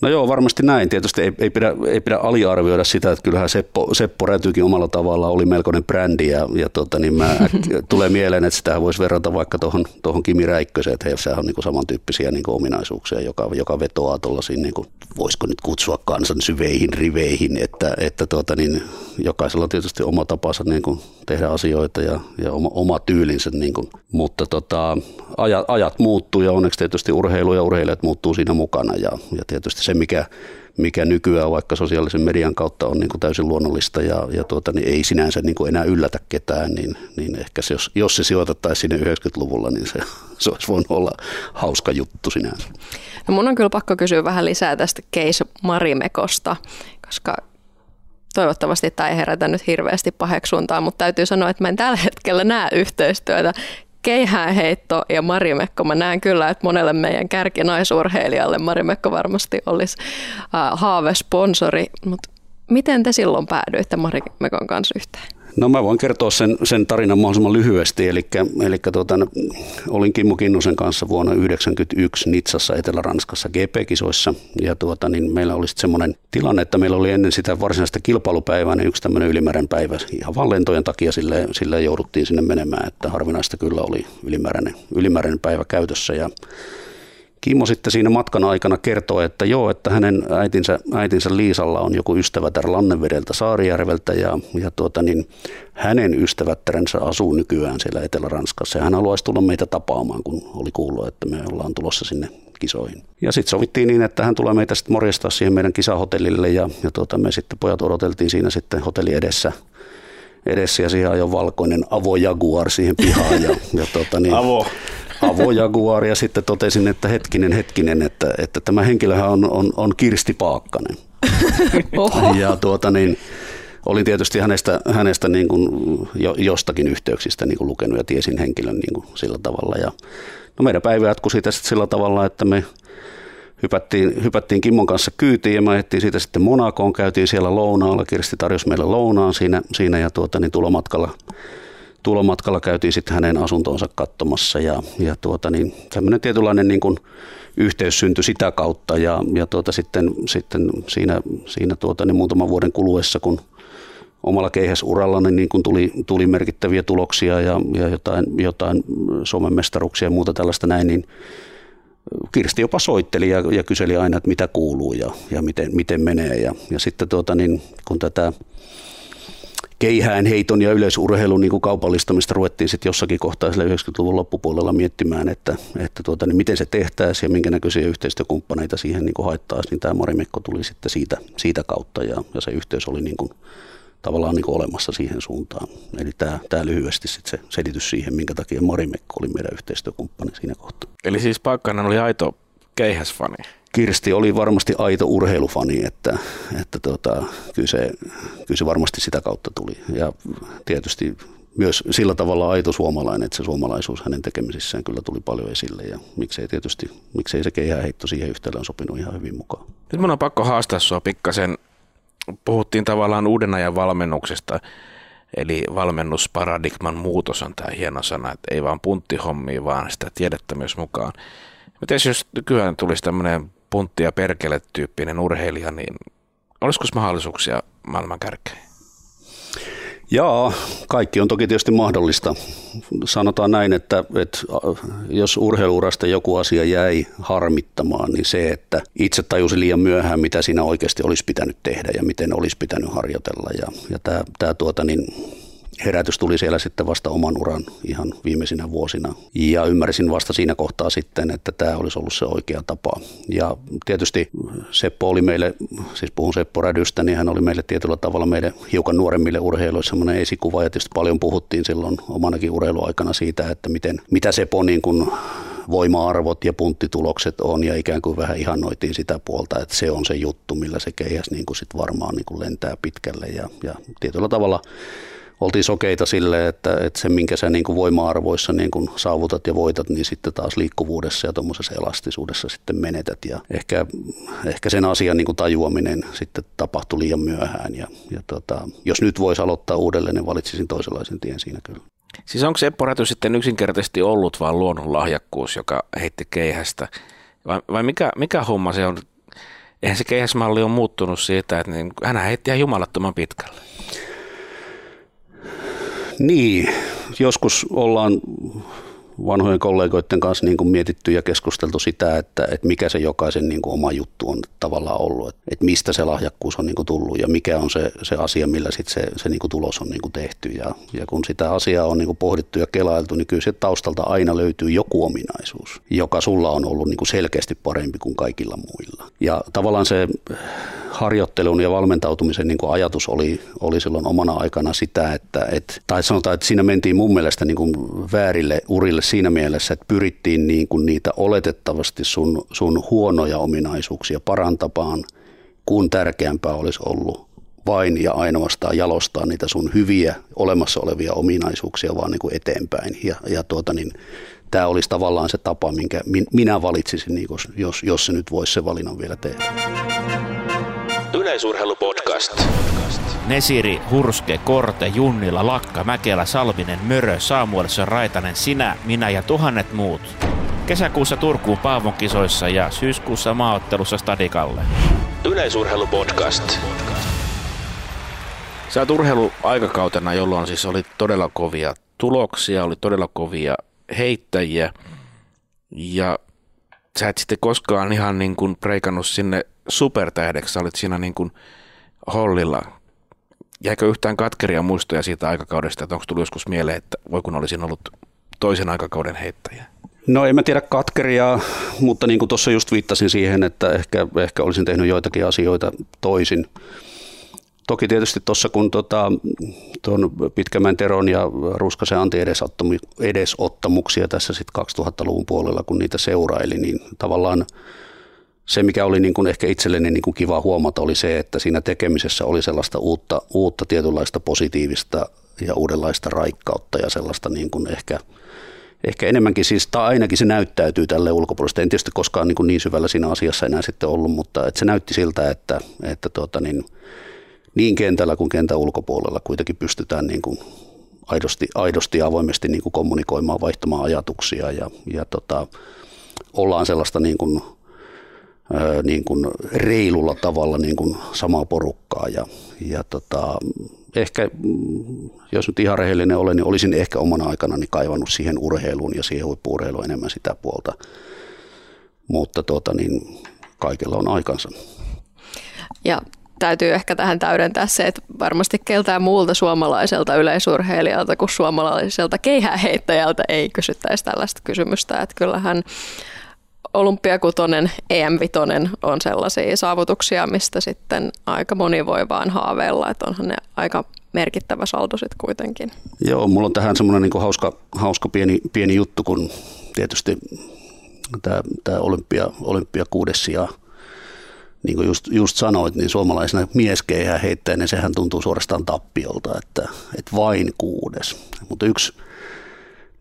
S4: No joo, varmasti näin. Tietysti ei, ei, pidä, ei pidä aliarvioida sitä, että kyllähän Seppo, Seppo Rätykin omalla tavalla oli melkoinen brändi ja, ja tota, niin mä, tulee mieleen, että sitä voisi verrata vaikka tuohon tohon Kimi Räikköseen, että heillä on niin samantyyppisiä niin ominaisuuksia, joka, joka vetoaa tuollaisiin, niin voisiko nyt kutsua kansan syveihin riveihin, että, että tota, niin, jokaisella on tietysti oma tapansa niin kuin tehdä asioita ja, ja oma, oma tyylinsä, niin kuin, mutta tota, ajat, ajat muuttuu ja onneksi tietysti urheilu ja urheilijat muuttuu siinä mukana ja, ja tietysti se, mikä, mikä nykyään vaikka sosiaalisen median kautta on niin kuin täysin luonnollista ja, ja tuota, niin ei sinänsä niin kuin enää yllätä ketään, niin, niin ehkä se, jos, jos se sijoitettaisiin sinne 90-luvulla, niin se, se olisi voinut olla hauska juttu sinänsä.
S6: No mun on kyllä pakko kysyä vähän lisää tästä Case Marimekosta, koska toivottavasti tämä ei herätä nyt hirveästi paheksuntaa, mutta täytyy sanoa, että mä en tällä hetkellä näe yhteistyötä keihäänheitto ja Marimekko. Mä näen kyllä, että monelle meidän kärkinaisurheilijalle Marimekko varmasti olisi haavesponsori, mutta miten te silloin päädyitte Marimekon kanssa yhteen?
S4: No mä voin kertoa sen, sen tarinan mahdollisimman lyhyesti. Eli, eli tuota, olin Kimmo Kinnusen kanssa vuonna 1991 Nitsassa Etelä-Ranskassa GP-kisoissa. Ja tuota, niin meillä oli semmoinen tilanne, että meillä oli ennen sitä varsinaista kilpailupäivää niin yksi tämmöinen ylimääräinen päivä. Ihan vaan lentojen takia sille, sille jouduttiin sinne menemään, että harvinaista kyllä oli ylimääräinen, ylimääräinen päivä käytössä. Ja Kimmo sitten siinä matkan aikana kertoi, että joo, että hänen äitinsä, äitinsä Liisalla on joku ystävätär Lannevedeltä Saarijärveltä ja, ja tuota niin, hänen ystävättärensä asuu nykyään siellä Etelä-Ranskassa ja hän haluaisi tulla meitä tapaamaan, kun oli kuullut, että me ollaan tulossa sinne kisoihin. Ja sitten sovittiin niin, että hän tulee meitä sitten morjastaa siihen meidän kisahotellille ja, ja tuota, me sitten pojat odoteltiin siinä sitten hotelli edessä edessä ja siihen ajoi valkoinen Avo Jaguar siihen pihaan. Ja, ja tuota, niin,
S3: Avo
S4: avojaguar ja sitten totesin, että hetkinen, hetkinen, että, että tämä henkilöhän on, on, on Kirsti Paakkanen.
S6: Oho.
S4: Ja tuota niin, olin tietysti hänestä, hänestä niin kuin jo, jostakin yhteyksistä niin kuin lukenut ja tiesin henkilön niin kuin sillä tavalla. Ja, no meidän päivä jatkui siitä sitten sillä tavalla, että me hypättiin, hypättiin Kimmon kanssa kyytiin ja me ajettiin siitä sitten Monakoon, käytiin siellä lounaalla. Kirsti tarjosi meille lounaan siinä, siinä ja tuota, niin tulomatkalla tulomatkalla käytiin sitten hänen asuntonsa katsomassa ja, ja tuota, niin, tämmöinen tietynlainen niin kuin yhteys syntyi sitä kautta ja, ja tuota, sitten, sitten siinä, siinä tuota, niin muutaman vuoden kuluessa, kun omalla keihäsuralla niin, niin kun tuli, tuli merkittäviä tuloksia ja, ja jotain, jotain Suomen mestaruksia ja muuta tällaista näin, niin Kirsti jopa soitteli ja, ja kyseli aina, että mitä kuuluu ja, ja miten, miten menee. Ja, ja sitten tuota, niin, kun tätä keihään heiton ja yleisurheilun niin kuin kaupallistamista ruvettiin sitten jossakin kohtaa 90-luvun loppupuolella miettimään, että, että tuota, niin miten se tehtäisiin ja minkä näköisiä yhteistyökumppaneita siihen niin haittaisiin, niin tämä Marimekko tuli sitten siitä, siitä kautta ja, ja se yhteys oli niin kuin, tavallaan niin kuin olemassa siihen suuntaan. Eli tämä, tämä lyhyesti sitten se selitys siihen, minkä takia Marimekko oli meidän yhteistyökumppani siinä kohtaa.
S3: Eli siis Paikkainen oli aito keihäsfani.
S4: Kirsti oli varmasti aito urheilufani, että, että tota, kyllä, se, kyllä se varmasti sitä kautta tuli. Ja tietysti myös sillä tavalla aito suomalainen, että se suomalaisuus hänen tekemisissään kyllä tuli paljon esille ja miksei tietysti, miksei se keihäheitto siihen yhtälöön sopinut ihan hyvin mukaan.
S3: Nyt mun on pakko haastaa sua pikkasen. Puhuttiin tavallaan uuden ajan valmennuksesta, eli valmennusparadigman muutos on tämä hieno sana, että ei vaan punttihommiin, vaan sitä tiedettä myös mukaan. Miten jos nykyään tulisi tämmöinen puntti ja perkele tyyppinen urheilija, niin olisiko mahdollisuuksia maailman kärkeen?
S4: Joo, kaikki on toki tietysti mahdollista. Sanotaan näin, että, että jos urheiluurasta joku asia jäi harmittamaan, niin se, että itse tajusi liian myöhään, mitä siinä oikeasti olisi pitänyt tehdä ja miten olisi pitänyt harjoitella. Ja, ja tämä, tämä tuota, niin herätys tuli siellä sitten vasta oman uran ihan viimeisinä vuosina. Ja ymmärsin vasta siinä kohtaa sitten, että tämä olisi ollut se oikea tapa. Ja tietysti Seppo oli meille, siis puhun Seppo Rädystä, niin hän oli meille tietyllä tavalla meille hiukan nuoremmille urheilijoille semmoinen esikuva. Ja tietysti paljon puhuttiin silloin omanakin urheiluaikana siitä, että miten, mitä Seppo niin kuin voima-arvot ja punttitulokset on ja ikään kuin vähän ihannoitiin sitä puolta, että se on se juttu, millä se keihäs niin kuin sit varmaan niin kuin lentää pitkälle ja, ja tietyllä tavalla oltiin sokeita sille, että, että se minkä sä niin kuin voima-arvoissa niin kuin saavutat ja voitat, niin sitten taas liikkuvuudessa ja tuommoisessa elastisuudessa sitten menetät. Ja ehkä, ehkä sen asian niin kuin tajuaminen sitten tapahtui liian myöhään. Ja, ja tota, jos nyt voisi aloittaa uudelleen, niin valitsisin toisenlaisen tien siinä kyllä.
S3: Siis onko Seppo Räty sitten yksinkertaisesti ollut vain luonnonlahjakkuus, joka heitti keihästä? Vai, vai mikä, mikä homma se on? Eihän se keihäsmalli ole muuttunut siitä, että niin, hän heitti ihan jumalattoman pitkälle.
S4: Niin, joskus ollaan vanhojen kollegoiden kanssa niin kuin mietitty ja keskusteltu sitä, että, että mikä se jokaisen niin kuin oma juttu on tavallaan ollut, että, että mistä se lahjakkuus on niin kuin tullut ja mikä on se, se asia, millä sit se, se niin kuin tulos on niin kuin tehty. Ja, ja kun sitä asiaa on niin kuin pohdittu ja kelailtu, niin kyllä se taustalta aina löytyy joku ominaisuus, joka sulla on ollut niin kuin selkeästi parempi kuin kaikilla muilla. Ja tavallaan se harjoittelun ja valmentautumisen niin kuin ajatus oli, oli silloin omana aikana sitä, että, että, tai sanotaan, että siinä mentiin mun mielestä niin kuin väärille urille siinä mielessä, että pyrittiin niin kuin niitä oletettavasti sun, sun huonoja ominaisuuksia parantamaan, kun tärkeämpää olisi ollut vain ja ainoastaan jalostaa niitä sun hyviä olemassa olevia ominaisuuksia vaan niin kuin eteenpäin. Ja, ja tuota niin, tämä olisi tavallaan se tapa, minkä minä valitsisin, niin jos, jos se nyt voisi se valinnan vielä tehdä.
S2: Yleisurheilupodcast.
S7: Nesiri, Hurske, Korte, Junnila, Lakka, Mäkelä, Salminen, Mörö, Saamuelson, Raitanen, sinä, minä ja tuhannet muut. Kesäkuussa Turkuun Paavon kisoissa ja syyskuussa maaottelussa Stadikalle.
S2: Yleisurheilupodcast.
S3: Sä oot urheiluaikakautena, jolloin siis oli todella kovia tuloksia, oli todella kovia heittäjiä ja sä et sitten koskaan ihan niin kuin preikannut sinne supertähdeksi, sä olit siinä niin kuin hollilla. Jäikö yhtään katkeria muistoja siitä aikakaudesta, että onko tullut joskus mieleen, että voi kun olisin ollut toisen aikakauden heittäjä?
S4: No en mä tiedä katkeria, mutta niin kuin tuossa just viittasin siihen, että ehkä, ehkä olisin tehnyt joitakin asioita toisin. Toki tietysti tuossa kun tota, tuon Pitkämän Teron ja Ruskasen Antti edesottamuksia tässä sitten 2000-luvun puolella, kun niitä seuraili, niin tavallaan se, mikä oli niin kuin ehkä itselleni niin kuin kiva huomata, oli se, että siinä tekemisessä oli sellaista uutta, uutta tietynlaista positiivista ja uudenlaista raikkautta ja sellaista niin kuin ehkä, ehkä enemmänkin siis, tai ainakin se näyttäytyy tälle ulkopuolesta. En tietysti koskaan niin, kuin niin syvällä siinä asiassa enää sitten ollut, mutta että se näytti siltä, että, että tuota niin, niin kentällä kuin kentän ulkopuolella kuitenkin pystytään niin kuin aidosti, aidosti ja avoimesti niin kuin kommunikoimaan, vaihtamaan ajatuksia ja, ja tota, ollaan sellaista niin kuin, niin kuin reilulla tavalla niin kuin samaa porukkaa ja, ja tota, ehkä, jos nyt ihan rehellinen olen, niin olisin ehkä omana aikanani kaivannut siihen urheiluun ja siihen huippuurheiluun enemmän sitä puolta, mutta tota, niin, kaikella on aikansa.
S6: Ja täytyy ehkä tähän täydentää se, että varmasti keltään muulta suomalaiselta yleisurheilijalta kuin suomalaiselta keihäheittäjältä ei kysyttäisi tällaista kysymystä. Että kyllähän olympiakutonen, EM-vitonen on sellaisia saavutuksia, mistä sitten aika moni voi vaan haaveilla, että onhan ne aika merkittävä saldo sitten kuitenkin.
S4: Joo, mulla on tähän semmoinen niin hauska, hauska pieni, pieni juttu, kun tietysti tämä, tämä olympia, olympia kuudes niin kuin just, just sanoit, niin suomalaisena mieskeihä heittäjänä niin sehän tuntuu suorastaan tappiolta, että, että vain kuudes. Mutta yksi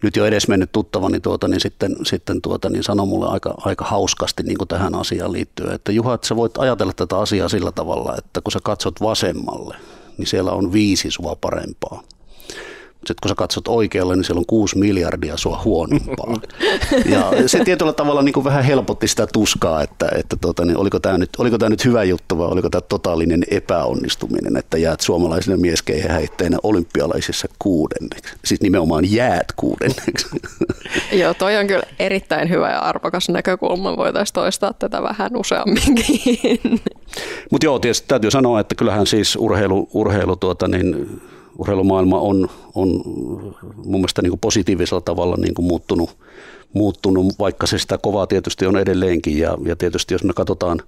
S4: nyt jo edes mennyt tuttavani tuota, niin sitten, sitten tuota, niin sanoi mulle aika, aika hauskasti niin kuin tähän asiaan liittyen, että Juha, että sä voit ajatella tätä asiaa sillä tavalla, että kun sä katsot vasemmalle, niin siellä on viisi sua parempaa. Sitten kun sä katsot oikealle, niin siellä on kuusi miljardia sua huonompaa. Ja se tietyllä tavalla niin kuin vähän helpotti sitä tuskaa, että, että tota, niin oliko, tämä nyt, oliko tämä nyt hyvä juttu vai oliko tämä totaalinen epäonnistuminen, että jäät suomalaisena mieskeihäheitteinä olympialaisissa kuudenneksi. Siis nimenomaan jäät kuudenneksi.
S6: Joo, toi on kyllä erittäin hyvä ja arvokas näkökulma. Voitaisiin toistaa tätä vähän useamminkin.
S4: Mutta joo, tietysti täytyy sanoa, että kyllähän siis urheilu, urheilu tuota, niin urheilumaailma on, on mun mielestä niin kuin positiivisella tavalla niin kuin muuttunut, muuttunut, vaikka se sitä kovaa tietysti on edelleenkin. Ja, ja tietysti jos me katsotaan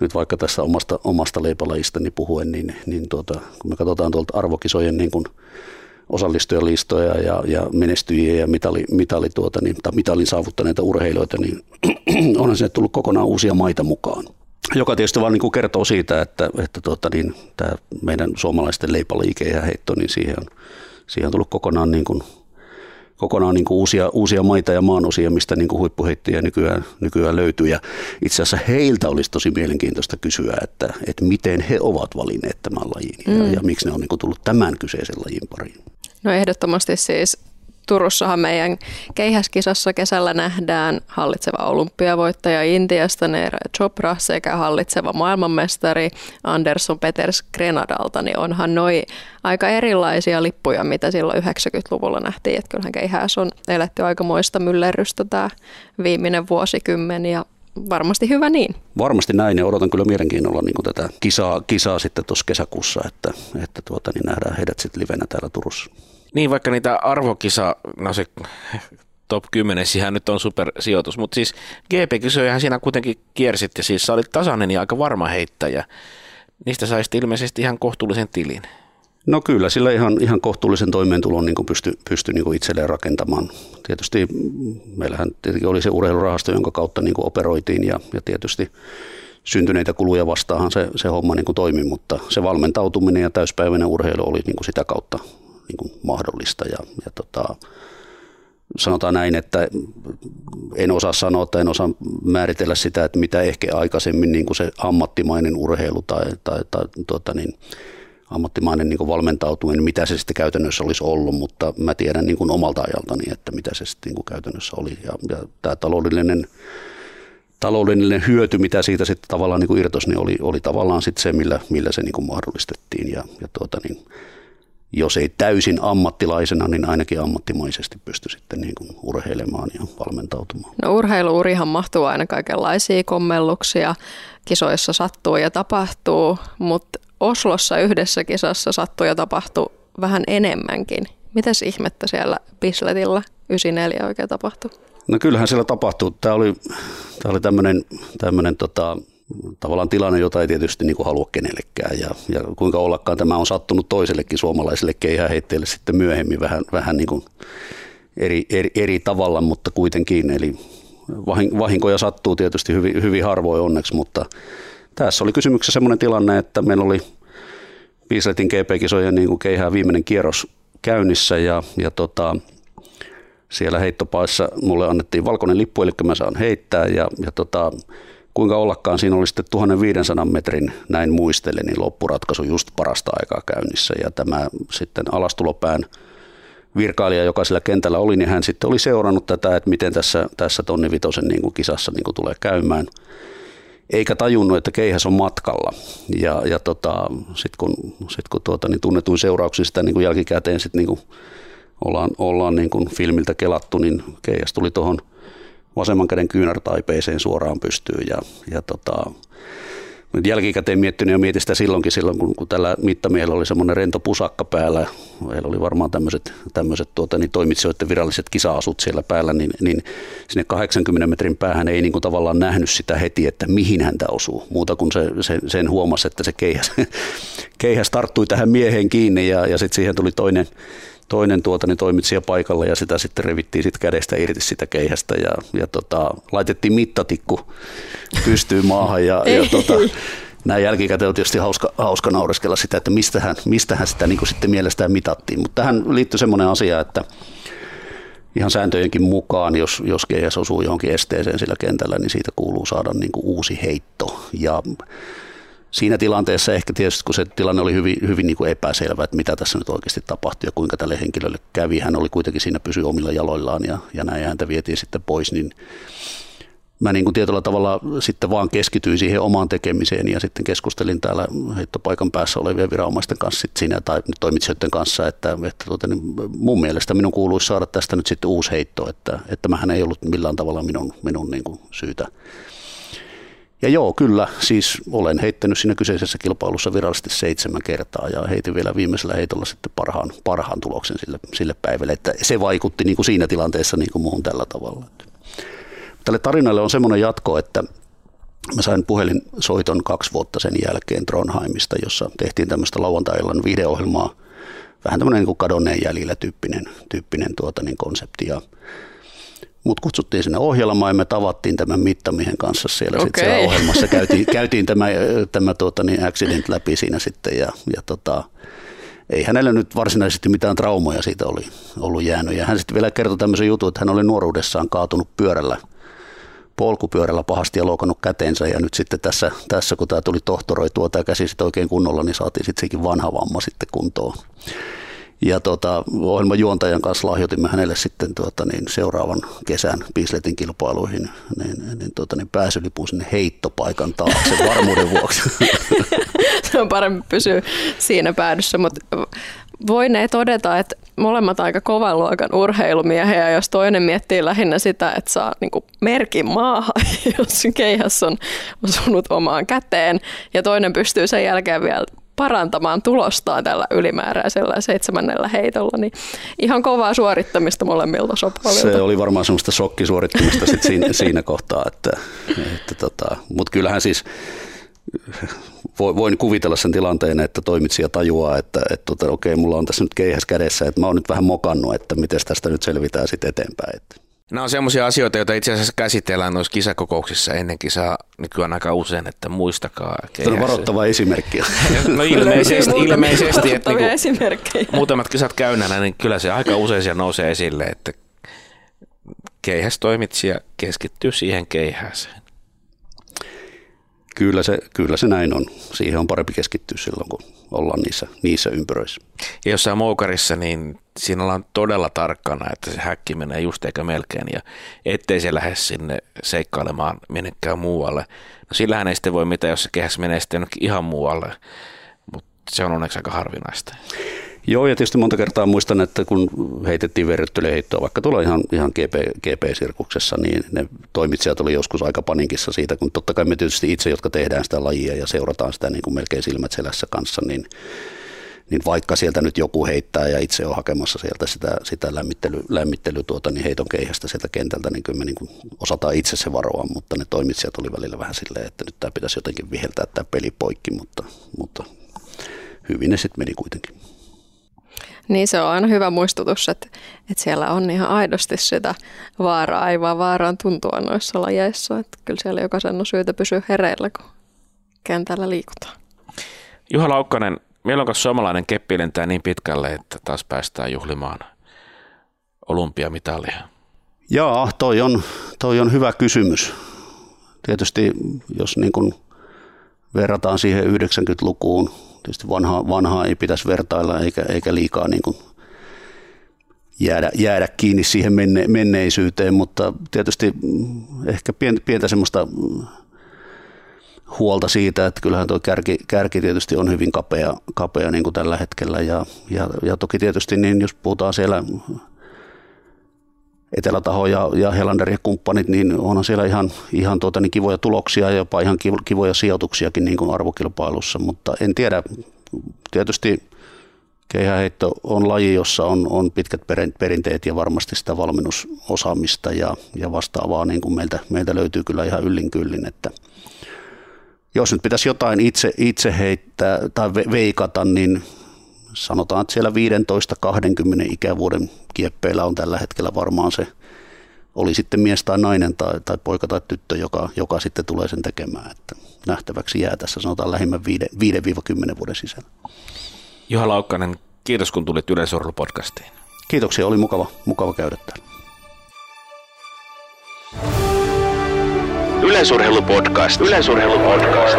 S4: nyt vaikka tässä omasta, omasta leipälajistani puhuen, niin, niin tuota, kun me katsotaan tuolta arvokisojen niin kuin osallistujalistoja ja, ja menestyjiä ja mitali, mitali tuota, niin, tai mitalin saavuttaneita urheilijoita, niin onhan sinne tullut kokonaan uusia maita mukaan joka tietysti vaan niin kuin kertoo siitä, että, että tuota, niin, tämä meidän suomalaisten leipaliike ja heitto, niin siihen on, siihen on tullut kokonaan, niin kuin, kokonaan niin kuin uusia, uusia maita ja maanosia, mistä niin kuin huippuheittiä nykyään, nykyään löytyy. Ja itse asiassa heiltä olisi tosi mielenkiintoista kysyä, että, että miten he ovat valinneet tämän lajin ja, mm. ja miksi ne on niin kuin tullut tämän kyseisen lajin pariin.
S6: No ehdottomasti siis Turussahan meidän keihäskisassa kesällä nähdään hallitseva olympiavoittaja Intiasta Neera Chopra sekä hallitseva maailmanmestari Anderson Peters Grenadalta, niin onhan noi aika erilaisia lippuja, mitä silloin 90-luvulla nähtiin. Että kyllähän keihäs on eletty aikamoista myllerrystä tämä viimeinen vuosikymmen ja varmasti hyvä niin.
S4: Varmasti näin ja odotan kyllä mielenkiinnolla niin tätä kisaa, kisaa sitten tuossa kesäkuussa, että, että tuota, niin nähdään heidät sitten livenä täällä Turussa.
S3: Niin, vaikka niitä arvokisa, no se top 10, siihen nyt on supersijoitus, mutta siis GP-kisojahan siinä kuitenkin kiersit ja siis sä olit tasainen ja aika varma heittäjä. Niistä saisit ilmeisesti ihan kohtuullisen tilin.
S4: No kyllä, sillä ihan, ihan kohtuullisen toimeentulon niin pystyi pysty niin itselleen rakentamaan. Tietysti meillähän tietenkin oli se urheilurahasto, jonka kautta niin operoitiin ja, ja tietysti syntyneitä kuluja vastaahan se, se homma niin toimi, mutta se valmentautuminen ja täyspäiväinen urheilu oli niin sitä kautta niin kuin mahdollista. Ja, ja tota, sanotaan näin, että en osaa sanoa tai en osaa määritellä sitä, että mitä ehkä aikaisemmin niin kuin se ammattimainen urheilu tai, tai, tai tuota niin, ammattimainen niin kuin valmentautuminen, mitä se sitten käytännössä olisi ollut, mutta mä tiedän niin kuin omalta ajaltani, että mitä se sitten niin kuin käytännössä oli. Ja, ja tämä taloudellinen, taloudellinen hyöty, mitä siitä sitten tavallaan niin kuin irtos, niin oli, oli tavallaan sitten se, millä, millä se niin kuin mahdollistettiin. Ja, ja tuota, niin, jos ei täysin ammattilaisena, niin ainakin ammattimaisesti pysty sitten niin kuin urheilemaan ja valmentautumaan.
S6: No urheiluurihan mahtuu aina kaikenlaisia kommelluksia, kisoissa sattuu ja tapahtuu, mutta Oslossa yhdessä kisassa sattuu ja tapahtuu vähän enemmänkin. Mitäs ihmettä siellä Bisletillä 94 oikein tapahtui?
S4: No kyllähän siellä tapahtuu. Tämä oli, tämä oli tämmöinen, tämmöinen tota, tavallaan tilanne, jota ei tietysti niin kuin halua kenellekään. Ja, ja kuinka ollakaan tämä on sattunut toisellekin suomalaiselle keihäheitteelle sitten myöhemmin vähän, vähän niin kuin eri, eri, eri tavalla, mutta kuitenkin. Eli vahinkoja sattuu tietysti hyvin, hyvin harvoin onneksi, mutta tässä oli kysymyksessä sellainen tilanne, että meillä oli Biisletin GP-kisojen niin kuin keihää viimeinen kierros käynnissä ja, ja tota, siellä heittopaissa mulle annettiin valkoinen lippu, eli mä saan heittää ja, ja tota, kuinka ollakaan siinä oli sitten 1500 metrin, näin muistelen, niin loppuratkaisu just parasta aikaa käynnissä ja tämä sitten alastulopään virkailija, joka sillä kentällä oli, niin hän sitten oli seurannut tätä, että miten tässä, tässä tonni vitosen niin kuin kisassa niin kuin tulee käymään eikä tajunnut, että keihäs on matkalla. Ja, ja tota, sitten kun, sit kun tuota, niin tunnetuin seurauksin sitä niin kuin jälkikäteen sit niin kuin ollaan, ollaan niin kuin filmiltä kelattu, niin keihäs tuli tuohon vasemman käden kyynärtaipeeseen suoraan pystyyn ja, ja tota, nyt jälkikäteen miettinyt ja mietin sitä silloinkin silloin, kun, kun tällä mittamiehellä oli semmoinen rento pusakka päällä. Meillä oli varmaan tämmöiset, tämmöiset tuota, niin toimitsijoiden viralliset kisa-asut siellä päällä, niin, niin sinne 80 metrin päähän ei niin kuin tavallaan nähnyt sitä heti, että mihin häntä osuu. Muuta kuin se, se, sen huomasi, että se keihäs, keihäs tarttui tähän mieheen kiinni ja, ja sitten siihen tuli toinen, toinen tuota, niin toimitsija paikalla ja sitä sitten revittiin sit kädestä irti sitä keihästä ja, ja tota, laitettiin mittatikku pystyyn maahan ja, ja tota, näin jälkikäteen on tietysti hauska, hauska naureskella sitä, että mistähän, mistähän sitä niin sitten mielestään mitattiin. Mutta tähän liittyy semmoinen asia, että ihan sääntöjenkin mukaan, jos, jos GS osuu johonkin esteeseen sillä kentällä, niin siitä kuuluu saada niin kuin uusi heitto. Ja siinä tilanteessa ehkä tietysti, kun se tilanne oli hyvin, hyvin niin kuin epäselvä, että mitä tässä nyt oikeasti tapahtui ja kuinka tälle henkilölle kävi. Hän oli kuitenkin siinä pysy omilla jaloillaan ja, ja näin häntä vietiin sitten pois, niin mä niin kuin tietyllä tavalla sitten vaan keskityin siihen omaan tekemiseen ja sitten keskustelin täällä heittopaikan päässä olevien viranomaisten kanssa sit siinä tai toimitsijoiden kanssa, että, että tuota, niin mun mielestä minun kuuluisi saada tästä nyt sitten uusi heitto, että, että mähän ei ollut millään tavalla minun, minun niin kuin syytä ja joo, kyllä, siis olen heittänyt siinä kyseisessä kilpailussa virallisesti seitsemän kertaa ja heitin vielä viimeisellä heitolla sitten parhaan, parhaan tuloksen sille, sille päivälle, että se vaikutti niin kuin siinä tilanteessa niin kuin muuhun tällä tavalla. Tälle tarinalle on semmoinen jatko, että mä sain puhelinsoiton kaksi vuotta sen jälkeen Tronheimista, jossa tehtiin tämmöistä lauantai-illan videoohjelmaa, vähän tämmöinen niin kuin kadonneen jäljillä tyyppinen, tyyppinen tuota, niin konsepti. Ja Mut kutsuttiin sinne ohjelmaan ja me tavattiin tämän mittamiehen kanssa siellä, okay. sit siellä ohjelmassa. Käytiin, käytiin tämä, tämä tuota, niin accident läpi siinä sitten ja, ja tota, ei hänellä nyt varsinaisesti mitään traumoja siitä oli ollut jäänyt. Ja hän sitten vielä kertoi tämmöisen jutun, että hän oli nuoruudessaan kaatunut pyörällä, polkupyörällä pahasti ja loukannut käteensä. Ja nyt sitten tässä, tässä kun tämä tuli tohtoroitua tämä käsi sitten oikein kunnolla, niin saatiin sitten sekin vanha vamma sitten kuntoon. Ja tota, ohjelman juontajan kanssa lahjoitimme hänelle sitten tuota, niin seuraavan kesän Bisletin kilpailuihin niin, niin, tuota, niin pääsylipun sinne heittopaikan taakse varmuuden vuoksi.
S6: Se on parempi pysyä siinä päädyssä, mutta voinee todeta, että molemmat aika kovan luokan urheilumiehiä, jos toinen miettii lähinnä sitä, että saa niin merkin maahan, jos keihäs on osunut omaan käteen, ja toinen pystyy sen jälkeen vielä parantamaan tulostaan tällä ylimääräisellä seitsemännellä heitolla, niin ihan kovaa suorittamista molemmilta sopuolilta.
S4: Se oli varmaan semmoista shokkisuorittamista sit siinä, siinä kohtaa, että, että tota, mutta kyllähän siis voin kuvitella sen tilanteen, että toimitsija tajuaa, että, että tota, okei, mulla on tässä nyt keihäs kädessä, että mä oon nyt vähän mokannut, että miten tästä nyt selvitään sitten eteenpäin. Että.
S3: Nämä on sellaisia asioita, joita itse asiassa käsitellään noissa kisakokouksissa ennen kisaa nykyään aika usein, että muistakaa.
S4: Tämä on varoittava esimerkki.
S3: no ilmeisesti, ilmeisesti että niinku muutamat kisat käynnänä, niin kyllä se aika usein siellä nousee esille, että keihäs toimitsija keskittyy siihen keihäseen.
S4: Kyllä se, kyllä se näin on. Siihen on parempi keskittyä silloin, kun ollaan niissä, niissä ympyröissä.
S3: Ja jossain moukarissa, niin siinä ollaan todella tarkkana, että se häkki menee just eikä melkein, ja ettei se lähde sinne seikkailemaan minnekään muualle. No sillähän ei sitten voi mitään, jos se kehäs menee sitten ihan muualle, mutta se on onneksi aika harvinaista.
S4: Joo, ja tietysti monta kertaa muistan, että kun heitettiin verryttelyheittoa, vaikka tuolla ihan, ihan GP, GP-sirkuksessa, niin ne toimitsijat oli joskus aika paninkissa siitä, kun totta kai me tietysti itse, jotka tehdään sitä lajia ja seurataan sitä niin kuin melkein silmät selässä kanssa, niin niin vaikka sieltä nyt joku heittää ja itse on hakemassa sieltä sitä, sitä lämmittely, lämmittely tuota, niin heiton keihästä sieltä kentältä, niin kyllä me niin kuin osataan itse se varoa, mutta ne toimitsijat oli välillä vähän silleen, että nyt tämä pitäisi jotenkin viheltää tämä peli poikki, mutta, mutta hyvin ne sitten meni kuitenkin.
S6: Niin se on aina hyvä muistutus, että, että siellä on ihan aidosti sitä vaaraa, ei vaan vaaraan tuntua noissa lajeissa. Että kyllä siellä jokaisen on syytä pysyä hereillä, kun kentällä liikutaan.
S3: Juha Laukkanen, milloin suomalainen keppi lentää niin pitkälle, että taas päästään juhlimaan olympiamitalia?
S4: Jaa, toi on, toi on hyvä kysymys. Tietysti jos niin kuin verrataan siihen 90-lukuun, Tietysti vanhaa, vanhaa ei pitäisi vertailla eikä, eikä liikaa niin kuin jäädä, jäädä kiinni siihen menne, menneisyyteen, mutta tietysti ehkä pientä, pientä semmoista huolta siitä, että kyllähän tuo kärki, kärki tietysti on hyvin kapea, kapea niin kuin tällä hetkellä. Ja, ja, ja toki tietysti niin jos puhutaan siellä Etelätaho ja, ja Helander ja kumppanit, niin onhan siellä ihan, ihan tuota, niin kivoja tuloksia ja jopa ihan kivoja sijoituksiakin niin kuin arvokilpailussa, mutta en tiedä, tietysti keihäheitto on laji, jossa on, on pitkät perinteet ja varmasti sitä valmennusosaamista ja, ja vastaavaa niin kuin meiltä, meiltä löytyy kyllä ihan yllin kyllin, että jos nyt pitäisi jotain itse, itse heittää tai veikata, niin sanotaan, että siellä 15-20 ikävuoden kieppeillä on tällä hetkellä varmaan se, oli sitten mies tai nainen tai, tai poika tai tyttö, joka, joka sitten tulee sen tekemään. Että nähtäväksi jää tässä sanotaan lähimmän 5-10 vuoden sisällä.
S3: Juha Laukkanen, kiitos kun tulit Yleisurheilupodcastiin.
S4: Kiitoksia, oli mukava, mukava käydä täällä.
S2: Yleisurheilupodcast. Yleisurheilupodcast.